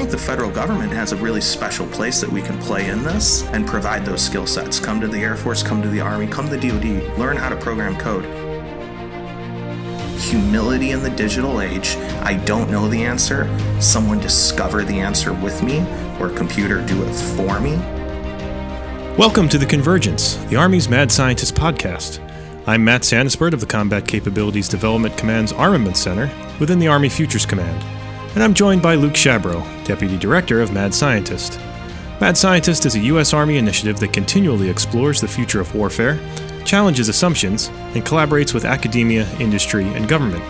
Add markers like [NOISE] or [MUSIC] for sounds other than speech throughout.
think the federal government has a really special place that we can play in this and provide those skill sets. Come to the Air Force, come to the Army, come to the DoD, learn how to program code. Humility in the digital age. I don't know the answer. Someone discover the answer with me, or computer do it for me. Welcome to The Convergence, the Army's Mad Scientist podcast. I'm Matt Santaspirt of the Combat Capabilities Development Command's Armament Center within the Army Futures Command and I'm joined by Luke Shabro, Deputy Director of Mad Scientist. Mad Scientist is a U.S. Army initiative that continually explores the future of warfare, challenges assumptions, and collaborates with academia, industry, and government.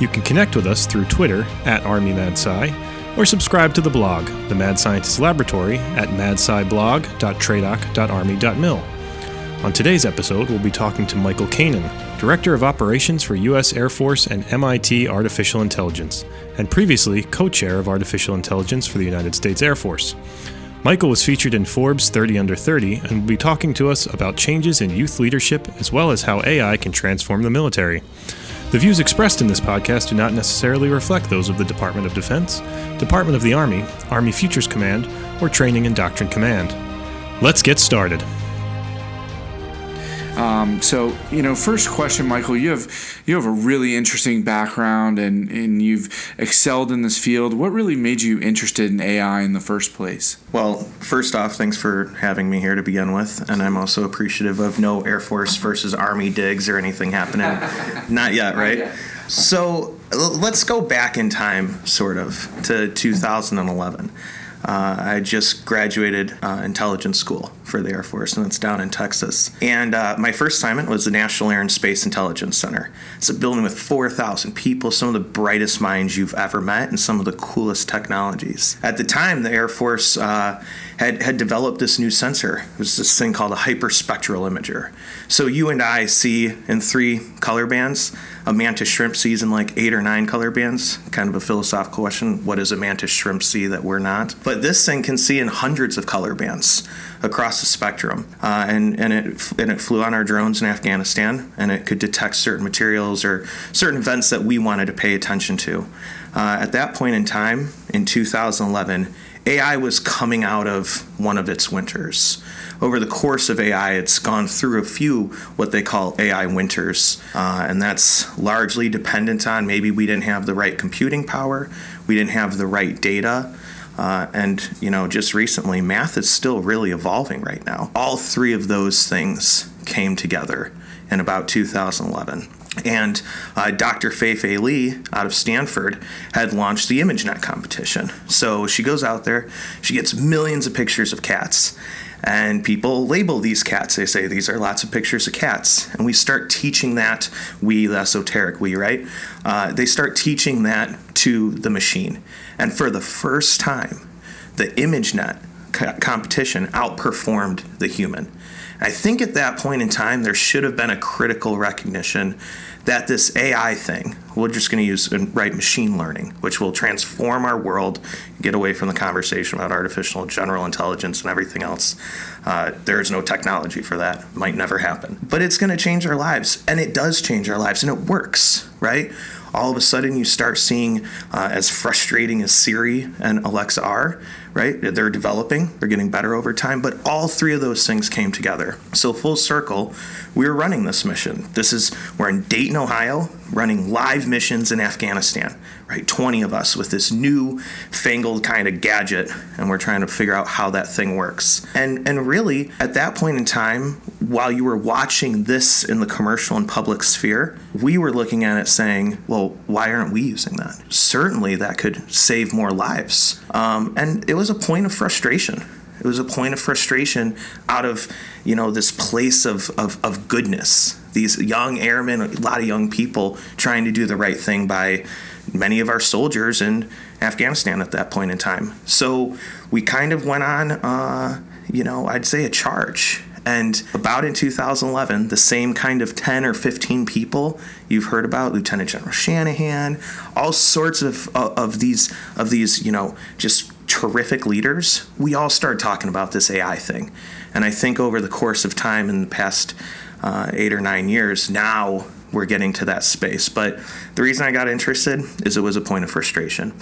You can connect with us through Twitter at ArmyMadSci or subscribe to the blog, The Mad Scientist Laboratory, at madsciblog.tradoc.army.mil. On today's episode, we'll be talking to Michael Kanaan, Director of Operations for U.S. Air Force and MIT Artificial Intelligence, and previously co chair of Artificial Intelligence for the United States Air Force. Michael was featured in Forbes 30 Under 30 and will be talking to us about changes in youth leadership as well as how AI can transform the military. The views expressed in this podcast do not necessarily reflect those of the Department of Defense, Department of the Army, Army Futures Command, or Training and Doctrine Command. Let's get started. Um, so, you know, first question, Michael, you have you have a really interesting background and, and you've excelled in this field. What really made you interested in AI in the first place? Well, first off, thanks for having me here to begin with, and I'm also appreciative of no Air Force versus Army digs or anything happening. [LAUGHS] Not yet, right? Not yet. So let's go back in time, sort of, to 2011. Uh, I just graduated uh, intelligence school for the Air Force, and it's down in Texas. And uh, my first assignment was the National Air and Space Intelligence Center. It's a building with 4,000 people, some of the brightest minds you've ever met, and some of the coolest technologies. At the time, the Air Force uh, had, had developed this new sensor. It was this thing called a hyperspectral imager. So you and I see in three color bands. A mantis shrimp sees in like eight or nine color bands. Kind of a philosophical question. What does a mantis shrimp see that we're not? But this thing can see in hundreds of color bands across the spectrum. Uh, and, and, it, and it flew on our drones in Afghanistan, and it could detect certain materials or certain events that we wanted to pay attention to. Uh, at that point in time, in 2011, AI was coming out of one of its winters. Over the course of AI, it's gone through a few what they call AI winters, uh, and that's largely dependent on maybe we didn't have the right computing power, we didn't have the right data, uh, and you know, just recently, math is still really evolving right now. All three of those things came together in about 2011. And uh, Dr. Fei Fei Li out of Stanford had launched the ImageNet competition. So she goes out there, she gets millions of pictures of cats, and people label these cats. They say these are lots of pictures of cats, and we start teaching that. We, the esoteric we, right? Uh, they start teaching that to the machine, and for the first time, the ImageNet co- competition outperformed the human. I think at that point in time, there should have been a critical recognition that this AI thing, we're just going to use and write machine learning, which will transform our world, get away from the conversation about artificial general intelligence and everything else. Uh, there is no technology for that. Might never happen. But it's going to change our lives, and it does change our lives, and it works, right? all of a sudden you start seeing uh, as frustrating as Siri and Alexa are, right? They're developing, they're getting better over time, but all three of those things came together. So, full circle, we are running this mission. This is, we're in Dayton, Ohio, running live missions in Afghanistan, right? 20 of us with this new fangled kind of gadget, and we're trying to figure out how that thing works. And, and really, at that point in time, while you were watching this in the commercial and public sphere, we were looking at it saying, well, why aren't we using that? Certainly that could save more lives. Um, and it was a point of frustration. It was a point of frustration out of, you know, this place of, of, of goodness. These young airmen, a lot of young people trying to do the right thing by many of our soldiers in Afghanistan at that point in time. So we kind of went on, uh, you know, I'd say a charge. And about in 2011, the same kind of 10 or 15 people you've heard about, Lieutenant General Shanahan, all sorts of, of, of these of these, you know, just terrific leaders, we all started talking about this AI thing. And I think over the course of time in the past uh, eight or nine years, now we're getting to that space. But the reason I got interested is it was a point of frustration.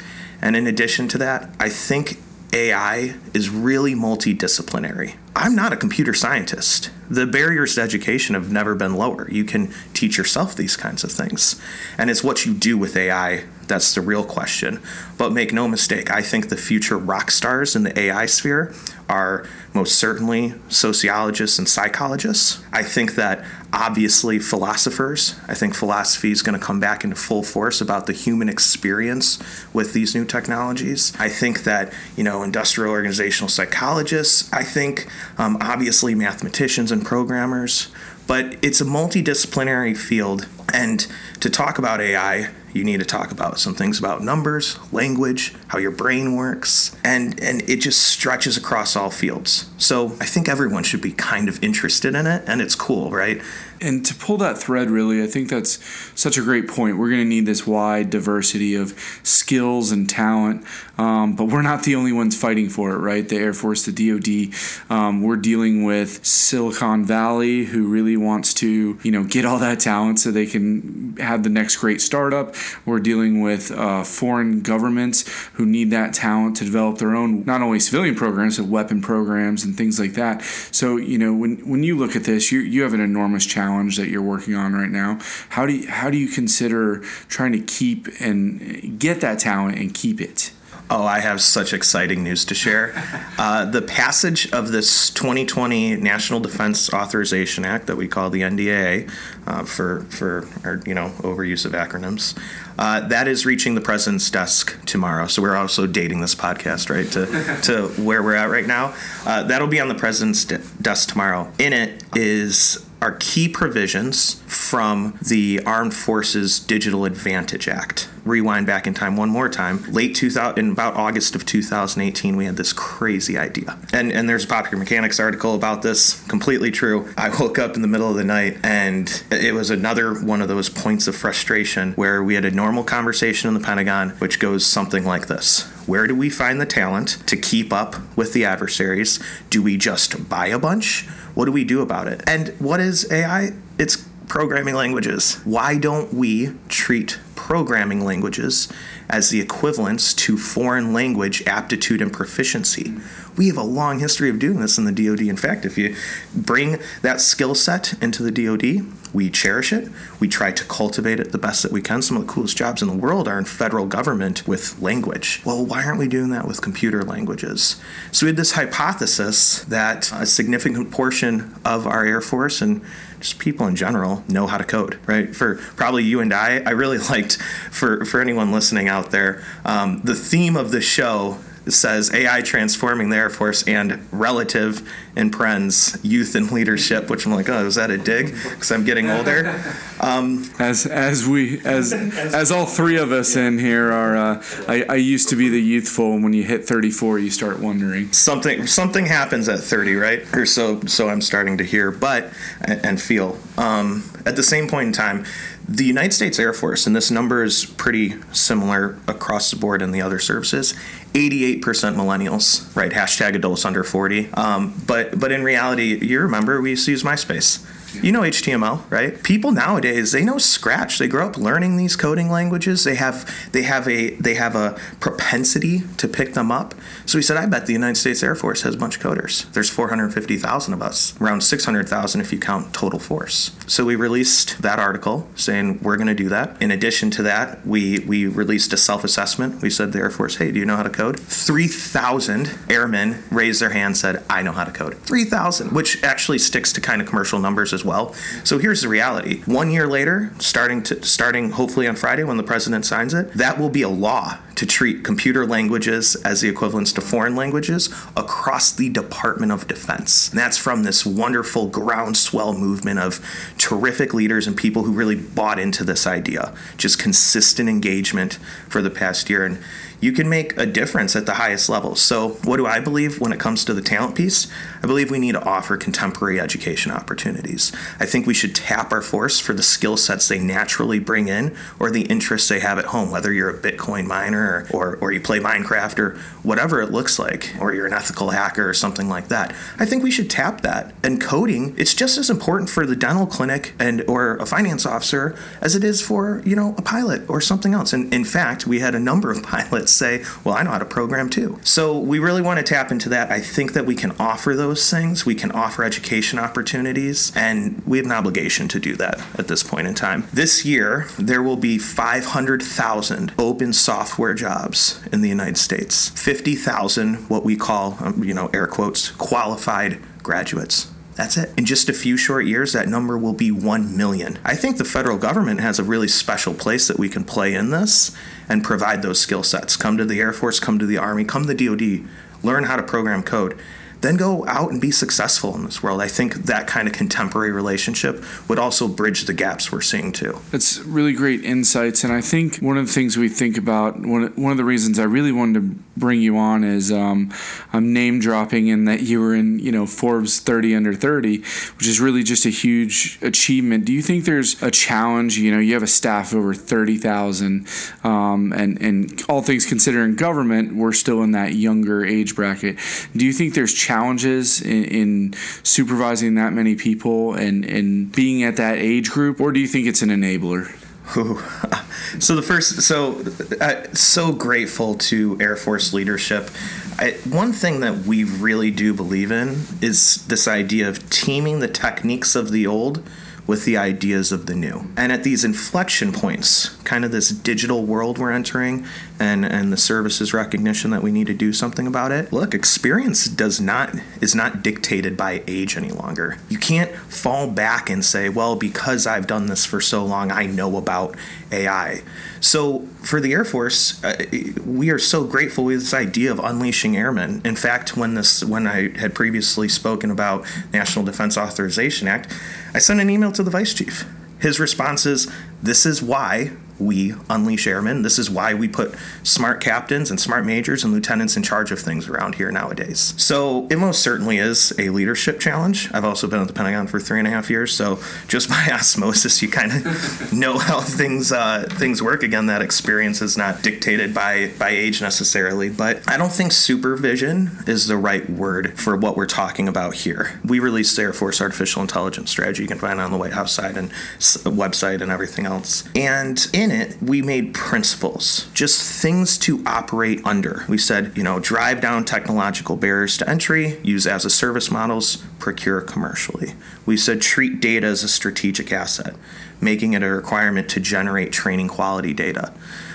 And in addition to that, I think AI is really multidisciplinary. I'm not a computer scientist. The barriers to education have never been lower. You can teach yourself these kinds of things. And it's what you do with AI that's the real question. But make no mistake, I think the future rock stars in the AI sphere are most certainly sociologists and psychologists. I think that obviously philosophers. I think philosophy is going to come back into full force about the human experience with these new technologies. I think that, you know, industrial organizational psychologists, I think um, obviously mathematicians and programmers, but it's a multidisciplinary field. And to talk about AI, you need to talk about some things about numbers, language, how your brain works, and and it just stretches across all fields. So I think everyone should be kind of interested in it, and it's cool, right? And to pull that thread, really, I think that's such a great point. We're going to need this wide diversity of skills and talent, um, but we're not the only ones fighting for it, right? The Air Force, the DoD, um, we're dealing with Silicon Valley, who really wants to, you know, get all that talent so they can have the next great startup. We're dealing with uh, foreign governments who need that talent to develop their own, not only civilian programs, but weapon programs and things like that. So, you know, when when you look at this, you you have an enormous challenge challenge that you're working on right now. How do you, how do you consider trying to keep and get that talent and keep it? Oh, I have such exciting news to share. [LAUGHS] Uh, the passage of this 2020 National Defense Authorization Act that we call the NDAA uh, for, for our, you know, overuse of acronyms, uh, that is reaching the president's desk tomorrow. So we're also dating this podcast, right, to, [LAUGHS] to where we're at right now. Uh, that'll be on the president's de- desk tomorrow. In it is are key provisions from the Armed Forces Digital Advantage Act. Rewind back in time one more time. Late 2000, in about August of 2018, we had this crazy idea. And, and there's a Popular Mechanics article about this, completely true. I woke up in the middle of the night and it was another one of those points of frustration where we had a normal conversation in the Pentagon, which goes something like this Where do we find the talent to keep up with the adversaries? Do we just buy a bunch? What do we do about it? And what is AI? It's programming languages. Why don't we treat programming languages as the equivalents to foreign language aptitude and proficiency? We have a long history of doing this in the DoD. In fact, if you bring that skill set into the DoD, we cherish it. We try to cultivate it the best that we can. Some of the coolest jobs in the world are in federal government with language. Well, why aren't we doing that with computer languages? So we had this hypothesis that a significant portion of our Air Force and just people in general know how to code, right? For probably you and I, I really [LAUGHS] liked for for anyone listening out there, um, the theme of the show says AI transforming the Air Force and relative in Pren's youth and leadership, which I'm like, oh, is that a dig? Because I'm getting older. [LAUGHS] Um, as as we as as all three of us in here are, uh, I, I used to be the youthful, and when you hit 34, you start wondering. Something something happens at 30, right? Or so so I'm starting to hear, but and feel. Um, at the same point in time, the United States Air Force, and this number is pretty similar across the board in the other services, 88% millennials, right? Hashtag adults under 40. Um, but but in reality, you remember we used to use MySpace. You know HTML, right? People nowadays they know Scratch. They grow up learning these coding languages. They have they have a they have a propensity to pick them up. So he said, I bet the United States Air Force has a bunch of coders. There's 450,000 of us, around 600,000 if you count total force. So we released that article saying we're going to do that. In addition to that, we we released a self-assessment. We said the Air Force, Hey, do you know how to code? 3,000 airmen raised their hand, said, I know how to code. 3,000, which actually sticks to kind of commercial numbers as well. So here's the reality. One year later, starting to starting hopefully on Friday when the president signs it, that will be a law to treat computer languages as the equivalents to foreign languages across the Department of Defense. And that's from this wonderful groundswell movement of terrific leaders and people who really bought into this idea. Just consistent engagement for the past year. And you can make a difference at the highest level. So, what do I believe when it comes to the talent piece? I believe we need to offer contemporary education opportunities. I think we should tap our force for the skill sets they naturally bring in or the interests they have at home, whether you're a Bitcoin miner or, or, or you play Minecraft or whatever it looks like, or you're an ethical hacker or something like that. I think we should tap that. And coding, it's just as important for the dental clinic and or a finance officer as it is for, you know, a pilot or something else. And in fact, we had a number of [LAUGHS] pilots say, well, I know how to program too. So we really want to tap into that. I think that we can offer those things. We can offer education opportunities, and we have an obligation to do that at this point in time. This year, there will be 500,000 open software jobs in the United States, 50,000 what we call, um, you know, air quotes, qualified graduates. That's it. In just a few short years, that number will be 1 million. I think the federal government has a really special place that we can play in this and provide those skill sets. Come to the Air Force, come to the Army, come to the DoD, learn how to program code then go out and be successful in this world. I think that kind of contemporary relationship would also bridge the gaps we're seeing too. That's really great insights, and I think one of the things we think about one one of the reasons I really wanted to bring you on is um, I'm name dropping in that you were in you know Forbes 30 under 30, which is really just a huge achievement. Do you think there's a challenge? You know, you have a staff over 30,000, um, and and all things considering government, we're still in that younger age bracket. Do you think there's challenges in, in supervising that many people and, and being at that age group, or do you think it's an enabler? [LAUGHS] so the first, so uh, so grateful to Air Force leadership. I, one thing that we really do believe in is this idea of teaming the techniques of the old with the ideas of the new. And at these inflection points, kind of this digital world we're entering and, and the services recognition that we need to do something about it. Look, experience does not is not dictated by age any longer. You can't fall back and say, well, because I've done this for so long, I know about AI. So for the Air Force, uh, we are so grateful with this idea of unleashing airmen. In fact, when this when I had previously spoken about National Defense Authorization Act, I sent an email to the vice chief. His response is, "This is why we unleash airmen. This is why we put smart captains and smart majors and lieutenants in charge of things around here nowadays. So it most certainly is a leadership challenge. I've also been at the Pentagon for three and a half years, so just [LAUGHS] by osmosis, you kind of [LAUGHS] know how things uh, things work. Again, that experience is not dictated by by age necessarily, but I don't think supervision is the right word for what we're talking about here. We released the Air Force Artificial Intelligence Strategy. You can find it on the White House side and website and everything else. And in in it, we made principles, just things to operate under. We said, you know, drive down technological barriers to entry, use as a service models, procure commercially. We said treat data as a strategic asset, making it a requirement to generate training quality data.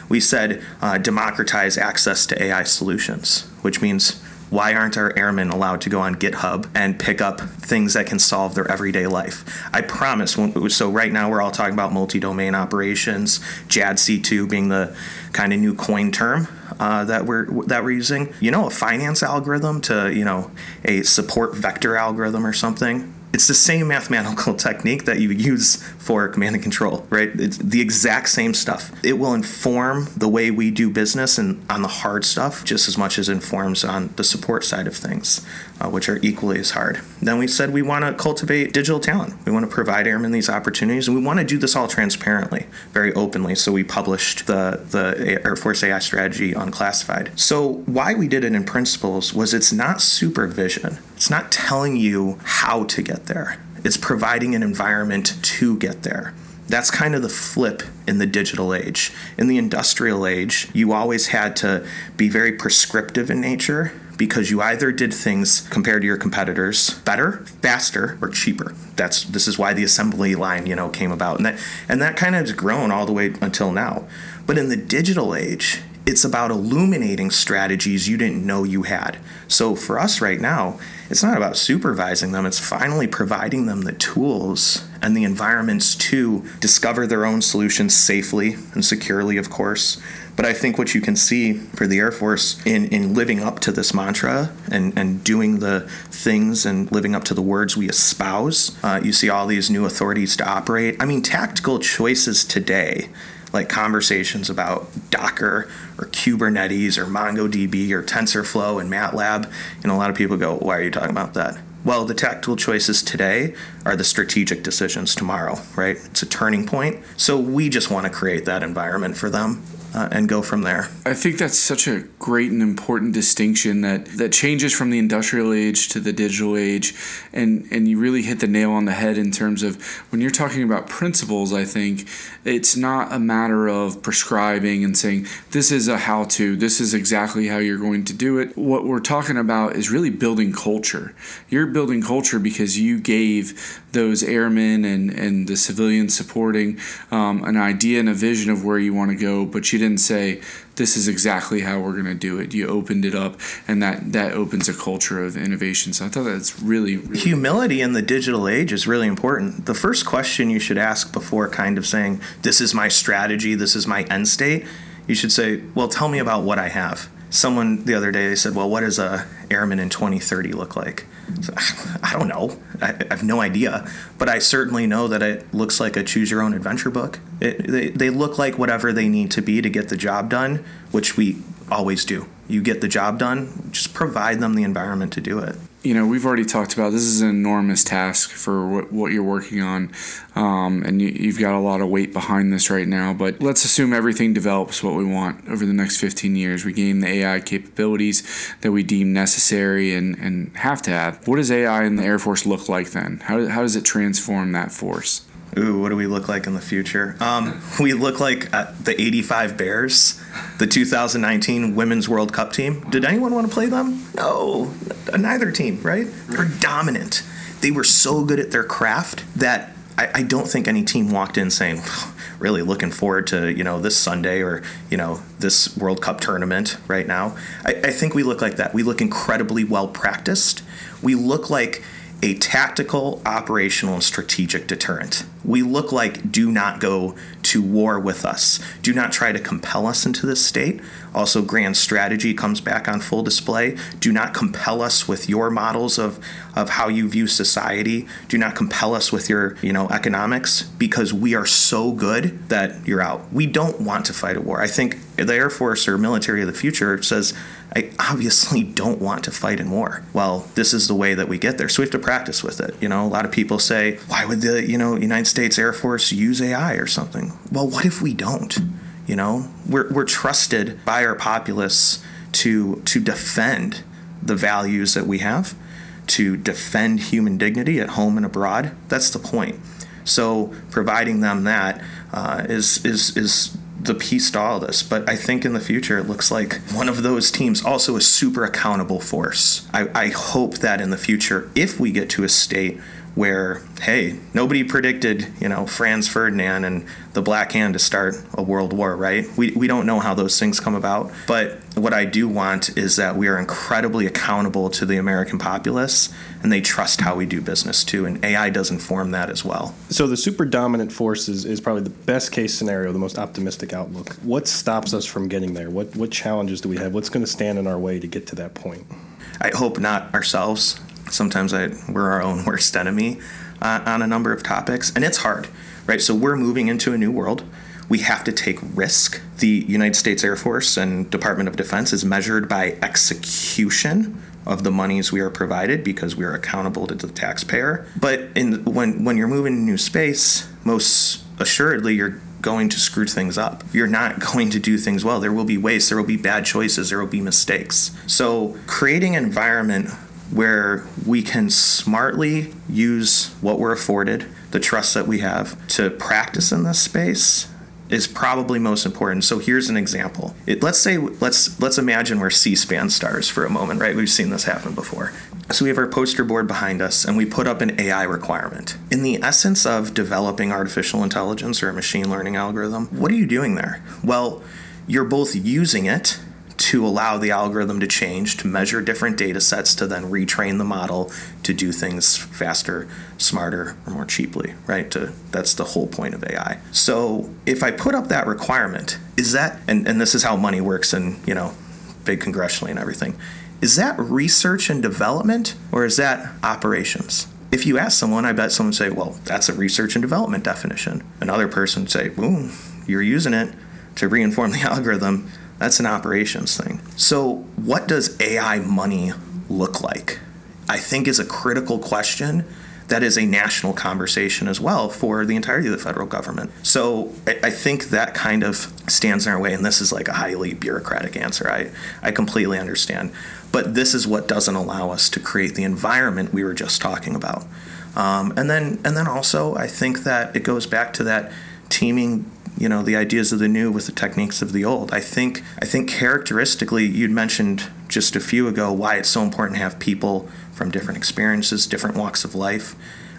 We said uh, democratize access to AI solutions, which means why aren't our airmen allowed to go on GitHub and pick up things that can solve their everyday life? I promise. So right now we're all talking about multi-domain operations, JADC2 being the kind of new coin term uh, that we're that we're using. You know, a finance algorithm to you know a support vector algorithm or something it's the same mathematical [LAUGHS] technique that you use for command and control, right? It's the exact same stuff. It will inform the way we do business and on the hard stuff just as much as informs on the support side of things, uh, which are equally as hard. Then we said we want to cultivate digital talent. We want to provide airmen these opportunities, and we want to do this all transparently, very openly. So we published the the Air Force AI strategy unclassified. So why we did it in principles was it's not supervision. It's not telling you how to get there, it's providing an environment to get there. That's kind of the flip in the digital age. In the industrial age, you always had to be very prescriptive in nature because you either did things compared to your competitors better, faster, or cheaper. That's this is why the assembly line, you know, came about. And that and that kind of has grown all the way until now. But in the digital age, it's about illuminating strategies you didn't know you had. So for us right now, it's not about supervising them, it's finally providing them the tools and the environments to discover their own solutions safely and securely, of course. But I think what you can see for the Air Force in, in living up to this mantra and, and doing the things and living up to the words we espouse, uh, you see all these new authorities to operate. I mean, tactical choices today like conversations about Docker or Kubernetes or MongoDB or TensorFlow and MATLAB, And a lot of people go, why are you talking about that? Well, the tactical choices today are the strategic decisions tomorrow, right? It's a turning point. So we just want to create that environment for them uh, and go from there. I think that's such a great and important distinction that that changes from the industrial age to the digital age, and and you really hit the nail on the head in terms of when you're talking about principles. I think it's not a matter of prescribing and saying this is a how to, this is exactly how you're going to do it. What we're talking about is really building culture. You're building culture because you gave those airmen and, and the civilians supporting um, an idea and a vision of where you want to go, but you didn't say, this is exactly how we're going to do it. You opened it up, and that that opens a culture of innovation. So I thought that's really, really humility in the digital age is really important. The first question you should ask before kind of saying, "This is my strategy. This is my end state." You should say, "Well, tell me about what I have." Someone the other day they said, "Well, what does a airman in 2030 look like?" I don't know. I, I, have no idea. But I certainly know that it looks like a choose your own adventure book. It, they, they look like whatever they need to be to get the job done, which we always do. You get the job done, just provide them the environment to do it you know, we've already talked about this is an enormous task for what, what you're working on, um, and you, have got a lot of weight behind this right now. But let's assume everything develops what we want over the next 15 years. We gain the AI capabilities that we deem necessary and, and have to have. What does AI in the Air Force look like then? How, how does it transform that force? Ooh, what do we look like in the future? Um, [LAUGHS] we look like uh, the 85 Bears, the 2019 Women's World Cup team. Did anyone want to play them? No, neither team, right? They're dominant. They were so good at their craft that I, I don't think any team walked in saying, really looking forward to, you know, this Sunday or, you know, this World Cup tournament right now. I, I think we look like that. We look incredibly well practiced. We look like a tactical, operational, and strategic deterrent. We look like do not go to war with us. Do not try to compel us into this state. Also, grand strategy comes back on full display. Do not compel us with your models of, of how you view society. Do not compel us with your, you know, economics because we are so good that you're out. We don't want to fight a war. I think the Air Force or military of the future says I obviously don't want to fight in war. Well, this is the way that we get there. So we have to practice with it. You know, a lot of people say, why would the, you know, United States Air Force use AI or something? Well, what if we don't? You know, we're, we're trusted by our populace to to defend the values that we have, to defend human dignity at home and abroad. That's the point. So providing them that uh, is is is the piece to all this. But I think in the future, it looks like one of those teams also a super accountable force. I, I hope that in the future, if we get to a state where hey nobody predicted you know franz ferdinand and the black hand to start a world war right? We, we don't know how those things come about. But what i do want is that we are incredibly accountable to the american populace and they trust how we do business too and ai does inform that as well. So the super dominant force is, is probably the best case scenario the most optimistic outlook. What stops us from getting there? What, what challenges do we have? What's going to stand in our way to get to that point? I hope not ourselves sometimes I, we're our own [LAUGHS] worst enemy uh, on a number of topics, and it's hard, right? So we're moving into a new world. We have to take risk. The United States Air Force and Department of Defense is measured by execution of the monies we are provided because we are accountable to the taxpayer. But in when when you're moving to new space, most assuredly you're going to screw things up. You're not [LAUGHS] going to do things well. There will be waste, there will be bad choices, there will be mistakes. So creating an environment where we can smartly use what we're afforded, the trust that we have, to practice in this space is probably most important. So here's an example. It, let's say let's let's imagine we're C-SPAN stars for a moment, right? We've seen this happen before. So we have our poster board behind us and we put up an AI requirement. In the essence of developing artificial intelligence or a machine learning algorithm, what are you doing there? Well, you're both using it to allow the algorithm to change, to measure different data sets, to then retrain the model to do things faster, smarter, or more cheaply, right? To, that's the whole point of AI. So if I put up that requirement, is that, and, and this is how money works and, you know, big congressionally and everything, is that research and development or is that operations? If you ask someone, I bet someone would say, well, that's a research and development definition. Another person would say, boom, you're using it to reinform the [LAUGHS] algorithm, that's an operations thing. So, what does AI money look like? I think is a critical question that is a national conversation as well for the entirety of the federal government. So I, think that kind of stands in our way, and this is like a highly bureaucratic answer. I, I completely understand. But this is what doesn't allow us to create the environment we were just talking about. Um, and then and then also I think that it goes back to that teaming you know the ideas of the new with the techniques of the old. I think I think characteristically you'd mentioned just a few ago why it's so important to have people from different experiences, different walks of life.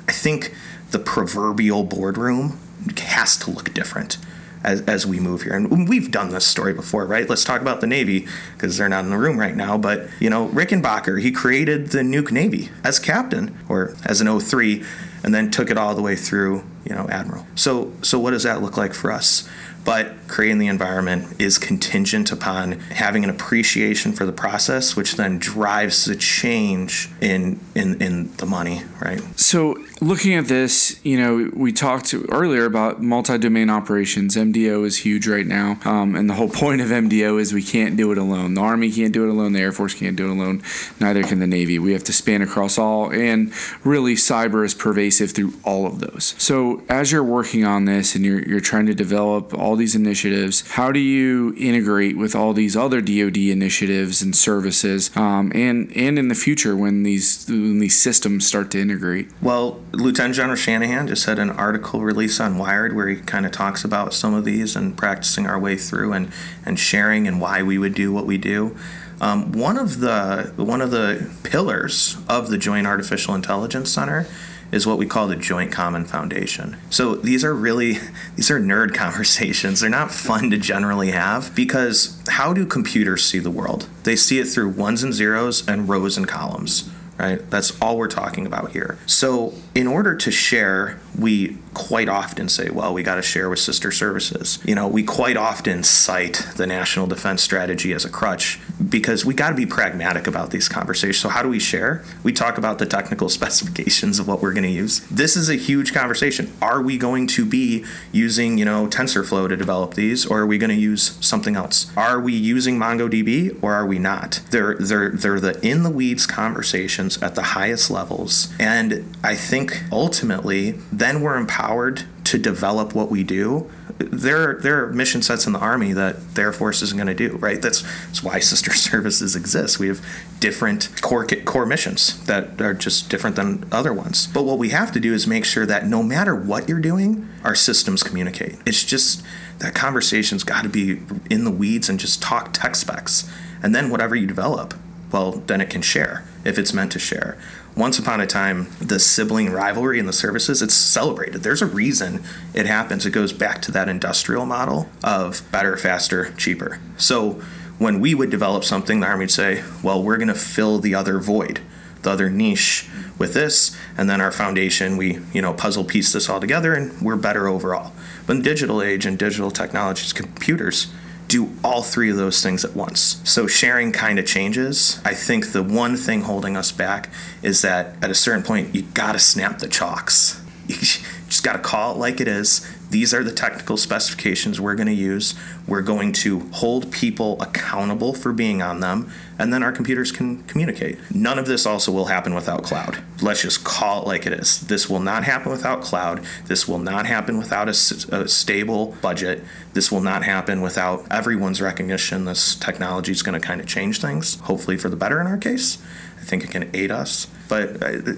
I think the proverbial boardroom has to look different as, as we move here. And we've done this story before, right? Let's talk about the Navy because they're not in the room right now. But, you know, Rickenbacker, he created the nuke Navy as captain or as an 03 and then took it all the way through, you know, admiral. So, so what does that look like for us? but creating the environment is contingent upon having an appreciation for the process which then drives the change in in in the money right? So looking at this you know we talked earlier about multi-domain operations. Mdo is huge right now. Um, and the whole point of mdo is we can't do it alone. The army can't do it alone. The air force can't do it alone. Neither can the navy. We have to span across all. And really cyber is pervasive through all of those. So as you're working on this and you're, you're trying to develop all these initiatives. How do you integrate with all these other DoD initiatives and services, um, and and in the future when these when these systems start to integrate? Well, Lieutenant General Shanahan just had an article release on Wired where he kind of talks about some of these and practicing our way through and and sharing and why we would do what we do. Um, one of the one of the pillars of the Joint Artificial Intelligence Center is what we call the Joint Common Foundation. So these are really these are nerd [LAUGHS] conversations. They're not fun to generally have because how do computers see the world? They see it through ones and zeros and rows and columns right? That's all we're talking about here. So, in order to share, we quite often say, well, we got to share with sister services. You know, we quite often cite the national defense strategy as a crutch because we got to be pragmatic about these conversations. So, how do we share? We talk about the technical [LAUGHS] specifications of what we're going to use. This is a huge conversation. Are we going to be using, you know, TensorFlow to develop these or are we going to use something else? Are we using MongoDB or are we not? They're they're they're the in the weeds conversations at the highest levels. And I think ultimately then we're empowered to develop what we do there there are mission sets in the army that the Air Force isn't going to do, right? That's that's why [LAUGHS] sister services exist. We have different core core missions that are just different than other ones. But what we have to do is make sure that no matter what you're doing, our systems communicate. It's just that conversation's got to be in the weeds and just talk tech specs, and then whatever you develop, well, then it can share if it's meant to share once upon a time, the sibling rivalry in the services, it's celebrated. There's a reason it happens. It goes back to that industrial model of better, faster, cheaper. So when we would develop something, the Army would say, well, we're going to fill the other void, the other niche with this, and then our foundation, we, you know, puzzle piece this all together and we're better overall. But in digital age and digital technologies, computers, do all three of those things at once. So sharing kind of changes. I think the one thing holding us back is that at a certain point, you got to snap the chalks. [LAUGHS] You just got to call it like it is. These are the technical specifications we're going to use. We're going to hold people accountable for being on them, and then our computers can communicate. None of this also will happen without cloud. Let's just call it like it is. This will not happen without cloud. This will not happen without a, a stable budget. This will not happen without everyone's recognition this technology is going to kind of change things, hopefully for the better in our case. I think it can aid us but uh,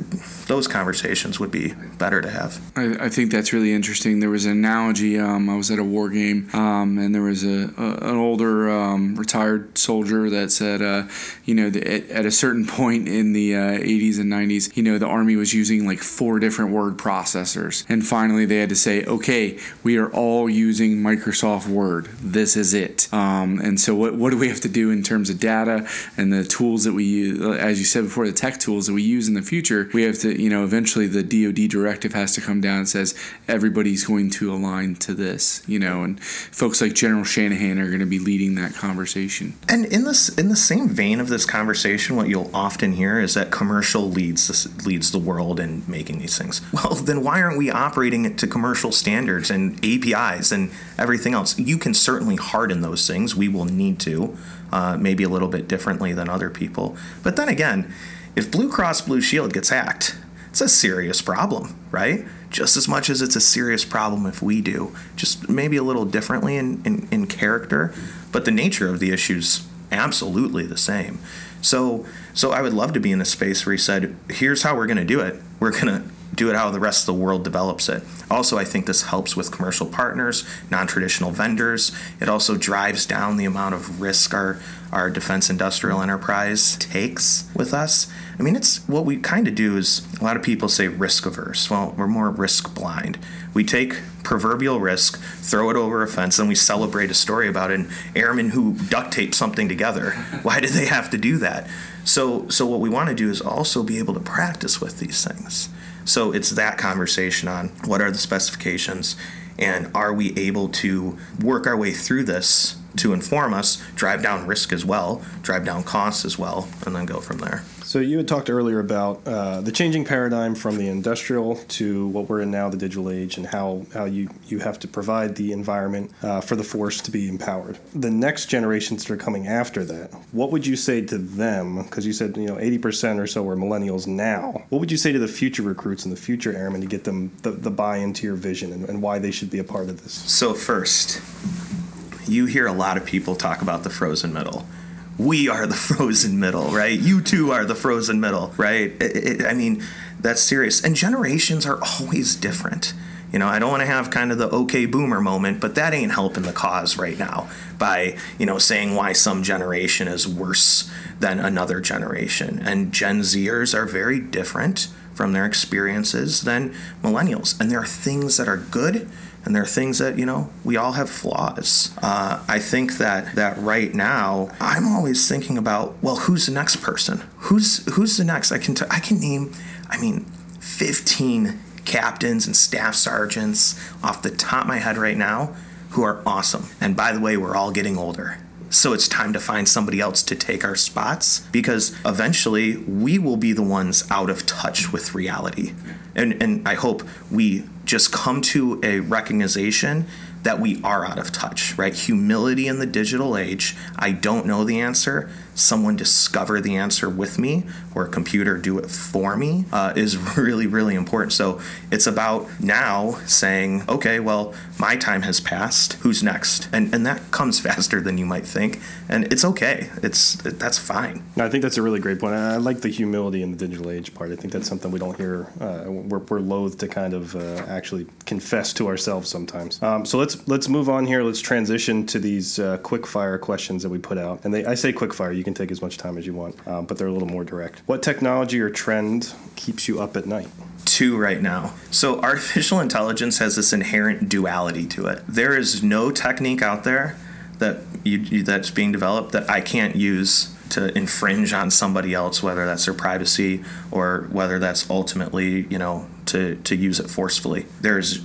those conversations would be better to have. I, I, think that's really interesting. There was an analogy. Um, I was at a war game, um, and there was a, a an older um, retired soldier that said, uh, you know, at, at, a certain [LAUGHS] point in the uh, 80s and 90s, you know, the army was using like four different word processors, and finally they had to say, okay, we are all using Microsoft Word. This is it. Um, and so, what what do we have to do in terms of data and the tools that we use? As you said before, the tech tools that we use in the future, we have to, you know, eventually the DoD directive has to come down and says everybody's going to align to this, you know, and folks like General Shanahan are going to be leading that conversation. And in this, in the same vein of this conversation, what you'll often hear is that commercial leads leads the world in making these things. [LAUGHS] Well, then why aren't we operating it to commercial standards and APIs and everything else? You can certainly harden those things. We will need to, uh, maybe a little bit differently than other people. But then again, if Blue Cross Blue Shield gets hacked, it's a serious problem, right? Just as much as it's a serious problem if we do, just maybe a little differently in, in, in character, but the nature of the issue's absolutely the same. So, so I would love to be in a space where he said, "Here's how we're going to do it. We're going to do it how the rest of the world develops it." Also, I think this helps with commercial partners, non-traditional vendors. It also drives down the amount of risk our our defense industrial enterprise takes with us. I mean, it's what we kind of do is a lot of people say risk averse. Well, we're more risk blind. We take proverbial risk, throw it over a fence, and we celebrate a story about an airman who duct taped something together. [LAUGHS] Why did they have to do that? So, so what we want to do is also be able to practice with these things. So it's that conversation on what are the specifications and are we able to work our way through this to inform us, drive down risk as well, drive down costs as well, and then go from there. So you had talked earlier about uh, the changing paradigm from the industrial to what we're in now, the digital age, and how, how you, you have to provide the environment uh, for the force to be empowered. The next generations that are coming after that, what would you say to them? Because you said you know 80% or so are millennials now. What would you say to the future recruits and the future airmen to get them the, the buy into your vision and, and why they should be a part of this? So first, you hear a lot of people talk about the frozen middle we are the [LAUGHS] frozen middle, right? You two are the frozen middle, right? It, it, I mean, that's serious. And generations are always different. You know, I don't want to have kind of the okay boomer moment, but that ain't helping the cause right now by, you know, saying why some generation is worse than another generation. And Gen Zers are very different from their experiences than millennials. And there are things that are good and there are things that you know we all have flaws. Uh, I think that that right now I'm always thinking about well, who's the next person? Who's who's the next? I can t- I can name. I mean, 15 captains and staff sergeants off the top of my head right now who are awesome. And by the way, we're all getting older. So it's time to find somebody else to take our spots because eventually we will be the ones out of touch with reality. And, and I hope we just come to a recognition that we are out of touch, right? Humility in the digital age. I don't know the answer. Someone discover the answer with me, or a computer do it for me, uh, is [LAUGHS] really, really important. So it's about now saying, okay, well, my time has passed. Who's next? And and that [LAUGHS] comes faster than you might think, and it's okay. It's that's fine. I think that's a really great point. I like the humility in the digital age part. I think that's something we don't hear. Uh, we're, we're loath to kind of uh, actually confess to ourselves sometimes. Um, so let's let's move on here. Let's transition to these uh, quick fire questions that we put out. And they, I say quick fire. You can take as much time as you want, um, but they're a little more direct. What technology or trend keeps you up at night? Two right now. So artificial intelligence has this inherent duality to it. There is no technique out there that you, that's being developed that I can't use to infringe on somebody else, whether that's their privacy or whether that's ultimately, you know, to, to use it forcefully. There's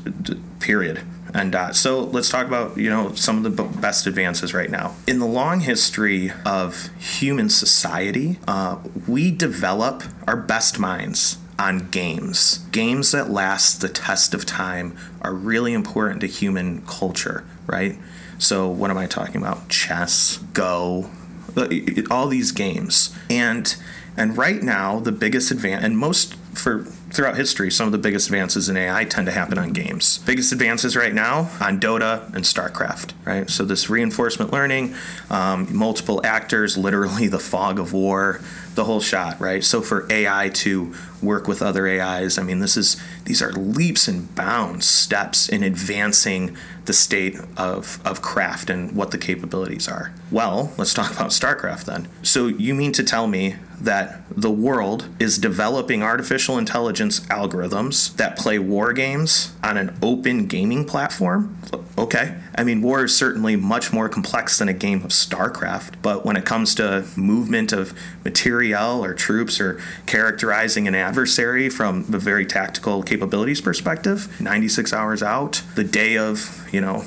period. And uh, so let's talk about you know some of the best advances right now in the long history of human society. Uh, we develop our best minds on games. Games that last the test of time are really important to human culture, right? So what am I talking about? Chess, Go, uh, all these games, and and right now the biggest advance and most for throughout history, some of the biggest advances in AI tend to happen on games. Biggest advances right now on Dota and StarCraft, right? So this reinforcement learning, um, multiple actors, literally the fog of war, the whole shot, right? So for AI to work with other AIs, I mean, this is these are leaps and bounds steps in advancing the state of, of craft and what the capabilities are. Well, let's talk about StarCraft then. So you mean to tell me that the world is developing artificial intelligence algorithms that play war games on an open gaming platform? Okay. I mean, war is certainly much more complex than a game of StarCraft, but when it comes to movement of materiel or troops or characterizing an adversary from the very tactical capabilities perspective, 96 hours out, the day of, you know,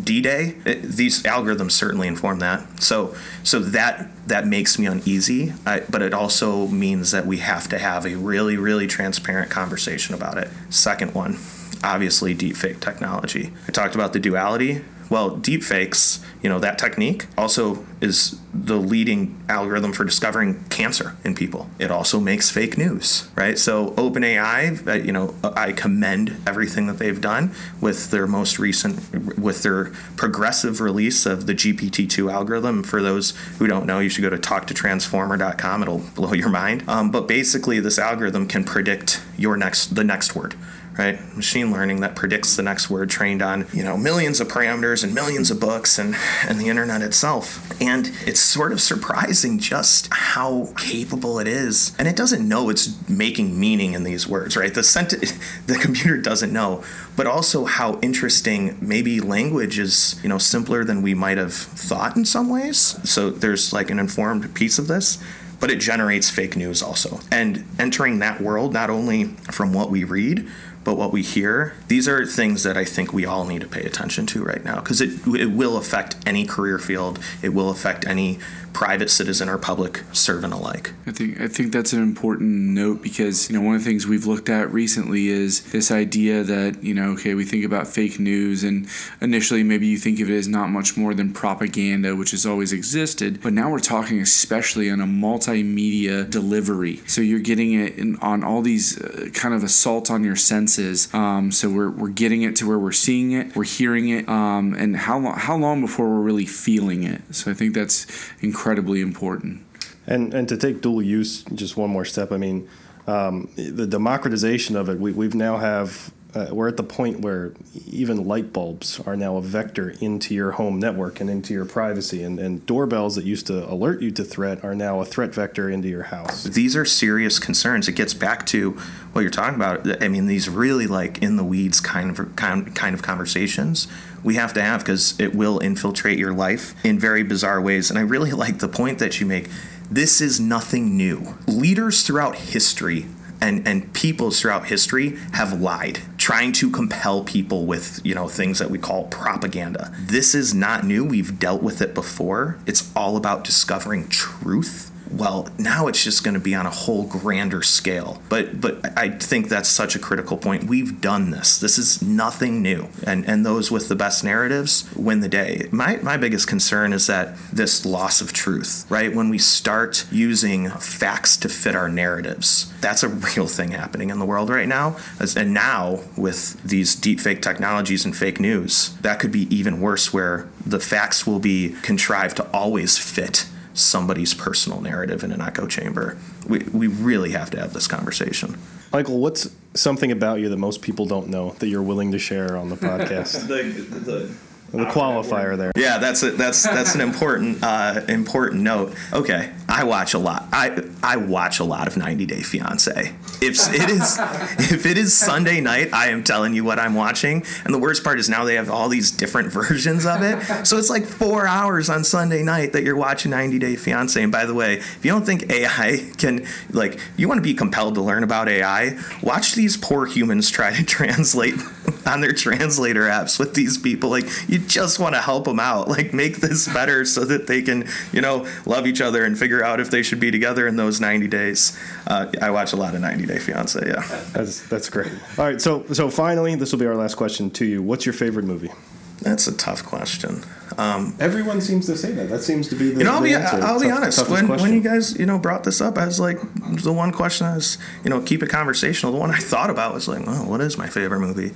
D-Day, it, these algorithms certainly inform that. So, so that that makes me uneasy. I, but it also means that we have to have a really, really transparent conversation about it. Second one, obviously, deepfake technology. I talked about the duality. Well, deepfakes, you know, that technique also is the leading algorithm for discovering cancer in people. It also makes fake news, right? So OpenAI, uh, you know, I commend everything that they've done with their most recent, with their progressive release of the GPT-2 algorithm. For those who don't know, you should go to talktotransformer.com. It'll blow your mind. Um, but basically, this algorithm can predict your next, the next word right? Machine learning that predicts the next word trained on, you know, millions of parameters and millions of books and, and the internet itself. And it's sort of surprising just how capable it is. And it doesn't know it's making meaning in these words, right? The sent- [LAUGHS] the computer doesn't know, but also how interesting maybe language is, you know, simpler than we might have thought in some ways. So there's like an informed piece of this but it generates fake news also. And entering that world, not only from what we read, but what we hear, these are things that I think we all need to pay attention to right now because it, it will affect any career field. It will affect any private citizen or public servant alike. I think I think that's an important note because you know one of the things we've looked at recently is this idea that you know okay we think about fake news and initially maybe you think of it as not much more than propaganda which has always existed but now we're talking especially on a multimedia delivery so you're getting it in, on all these uh, kind of assault on your senses um, so we're, we're getting it to where we're seeing it we're hearing it um, and how long how long before we're really feeling it. So I think that's incredibly important. And and to take dual use just one more step I mean um, the democratization of it we, we've now have uh, we're at the point where even light bulbs are now a vector into your home network and into your privacy. And, and doorbells that used to alert you to threat are now a threat vector into your house. These are serious concerns. It gets back to what you're talking about. I mean, these really like in the weeds kind of kind, kind of conversations we have to have because it will infiltrate your life in very bizarre ways. And I really [LAUGHS] like the point that you make. This is nothing new. Leaders throughout history and and peoples throughout history have lied trying to compel people with you know things that we call propaganda. This is not new. We've dealt with it before. It's all about discovering truth well now it's just going to be on a whole grander scale. But but i think that's such a critical point. We've done this. This is nothing new. And and those with the best narratives win the day. My my biggest concern is that this loss of truth right? When we start using facts to fit our narratives that's a real thing happening in the world right now. And now with these deep fake technologies and fake news that could be even worse where the facts will be contrived to always fit somebody's personal narrative in an echo chamber. We, we really have to have this conversation. Michael, what's something about you that most people don't know that you're willing to share on the podcast? [LAUGHS] the, the, the qualifier there. Yeah, that's a, that's that's an important uh, important note. Okay, I watch a lot. I I watch a lot of 90 Day Fiance. If it is if it is Sunday night, I am telling you what I'm watching. And the worst part is now they have all these different [LAUGHS] versions of it. So it's like four hours on Sunday night that you're watching 90 Day Fiance. And by the way, if you don't think AI can like you want to be compelled to learn about AI, watch these poor humans try to [LAUGHS] translate on their translator apps with these people. Like you just want to help them out, like make this better so that they can, you know, love each other and figure out if they should be together in those 90 days. Uh, I watch a lot of 90 Day Fiance. Yeah, [LAUGHS] that's that's great. All right, so so finally, this will be our last question to you. What's your favorite movie? That's a tough question. Um, Everyone seems to say that. That seems to be the. You know, I'll be answer. I'll be honest. When question. when you guys you know brought this up, I was like the one question I was you know keep it conversational. The one I thought about was like, well, what is my favorite movie?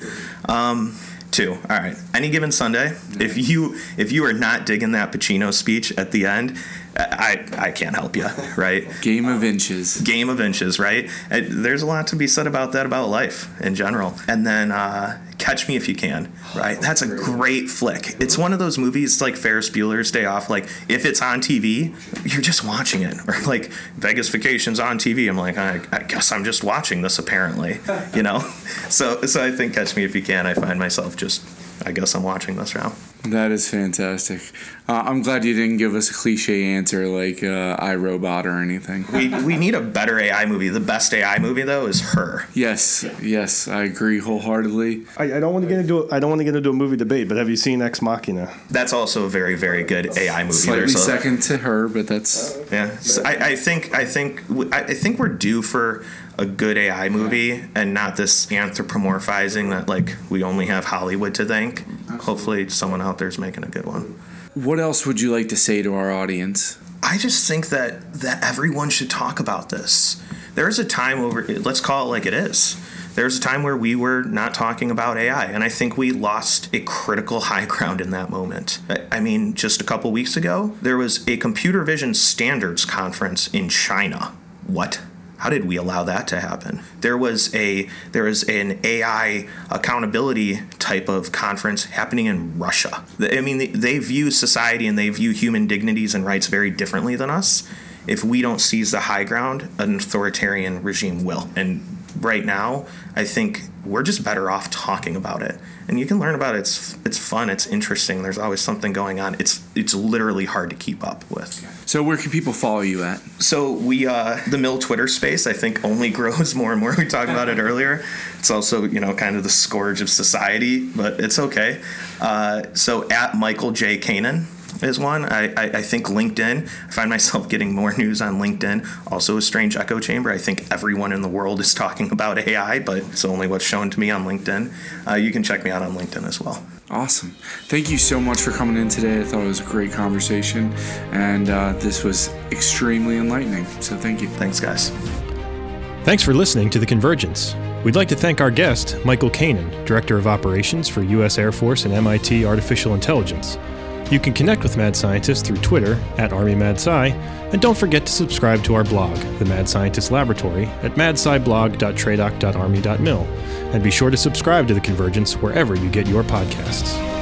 Um, Two. All right. Any given Sunday, if you if you are not digging that Pacino speech at the end, I I can't help you, right? Game of inches. Game of inches, right? There's a lot to be said about that about life in general. And then uh, Catch Me If You Can, right? That's a great flick. It's one of those movies like Ferris Bueller's Day Off. Like if it's on TV, you're just watching it. [LAUGHS] Or like Vegas Vacations on TV. I'm like, I, I guess I'm just watching this apparently, you know. [LAUGHS] So so I think Catch Me If You Can. I find myself just I guess I'm watching this now. That is fantastic. Uh, I'm glad you didn't give us a cliche answer like uh, iRobot or anything. We, we need a better AI movie. The best AI movie though is her. Yes, yes, I agree wholeheartedly. I, I don't want to get into I don't want to get into a movie debate, but have you seen Ex Machina? That's also a very very good AI movie. Slightly There's a- second to her, but that's Yeah, so I, I think I think I I think we're due for a good AI movie and not this anthropomorphizing that like we only have Hollywood to thank. Hopefully, someone out there's making a good one. What else would you like to say to our audience? I just think that that everyone should talk about this. There's a time over. Let's call it like it is. There's a time where we were not talking about AI, and I think we lost a critical [LAUGHS] high ground in that moment. I- I mean, just a couple weeks ago, there was a computer vision standards conference in China. What? How did we allow that to happen? There was a there was an AI accountability type of conference happening in Russia. I mean, they, they view society and they view human dignities and rights very differently than us. If we don't seize the high ground, an authoritarian regime will. And right now, I think we're just better off talking about it. And you can learn about it. It's it's fun. It's interesting. There's always something going on. It's it's literally hard to keep up with. So, where can people follow you at? So we uh, the mill Twitter space I think only [LAUGHS] grows more and more. We talked about it earlier. It's also you know kind of the scourge of society, but it's okay. Uh, so at Michael J Kanaan is one. I, I, I think LinkedIn. I find myself [LAUGHS] getting more news on LinkedIn. Also a strange echo chamber. I think everyone in the world is [LAUGHS] talking about AI, but it's only what's shown to me on LinkedIn. Uh, you can check me out on LinkedIn as well. Awesome. Thank you so much for coming in today. I thought it was a great conversation, and uh, this was extremely enlightening. So, thank you. Thanks, guys. Thanks for listening to The Convergence. We'd like to thank our guest, Michael Kanaan, Director of Operations for U.S. Air Force and MIT Artificial Intelligence. You can connect with Mad Scientist through Twitter at ArmyMadSci, and don't forget to subscribe to our blog, The Mad Scientist Laboratory, at madsciblog.tradoc.army.mil, and be sure to subscribe to The Convergence wherever you get your podcasts.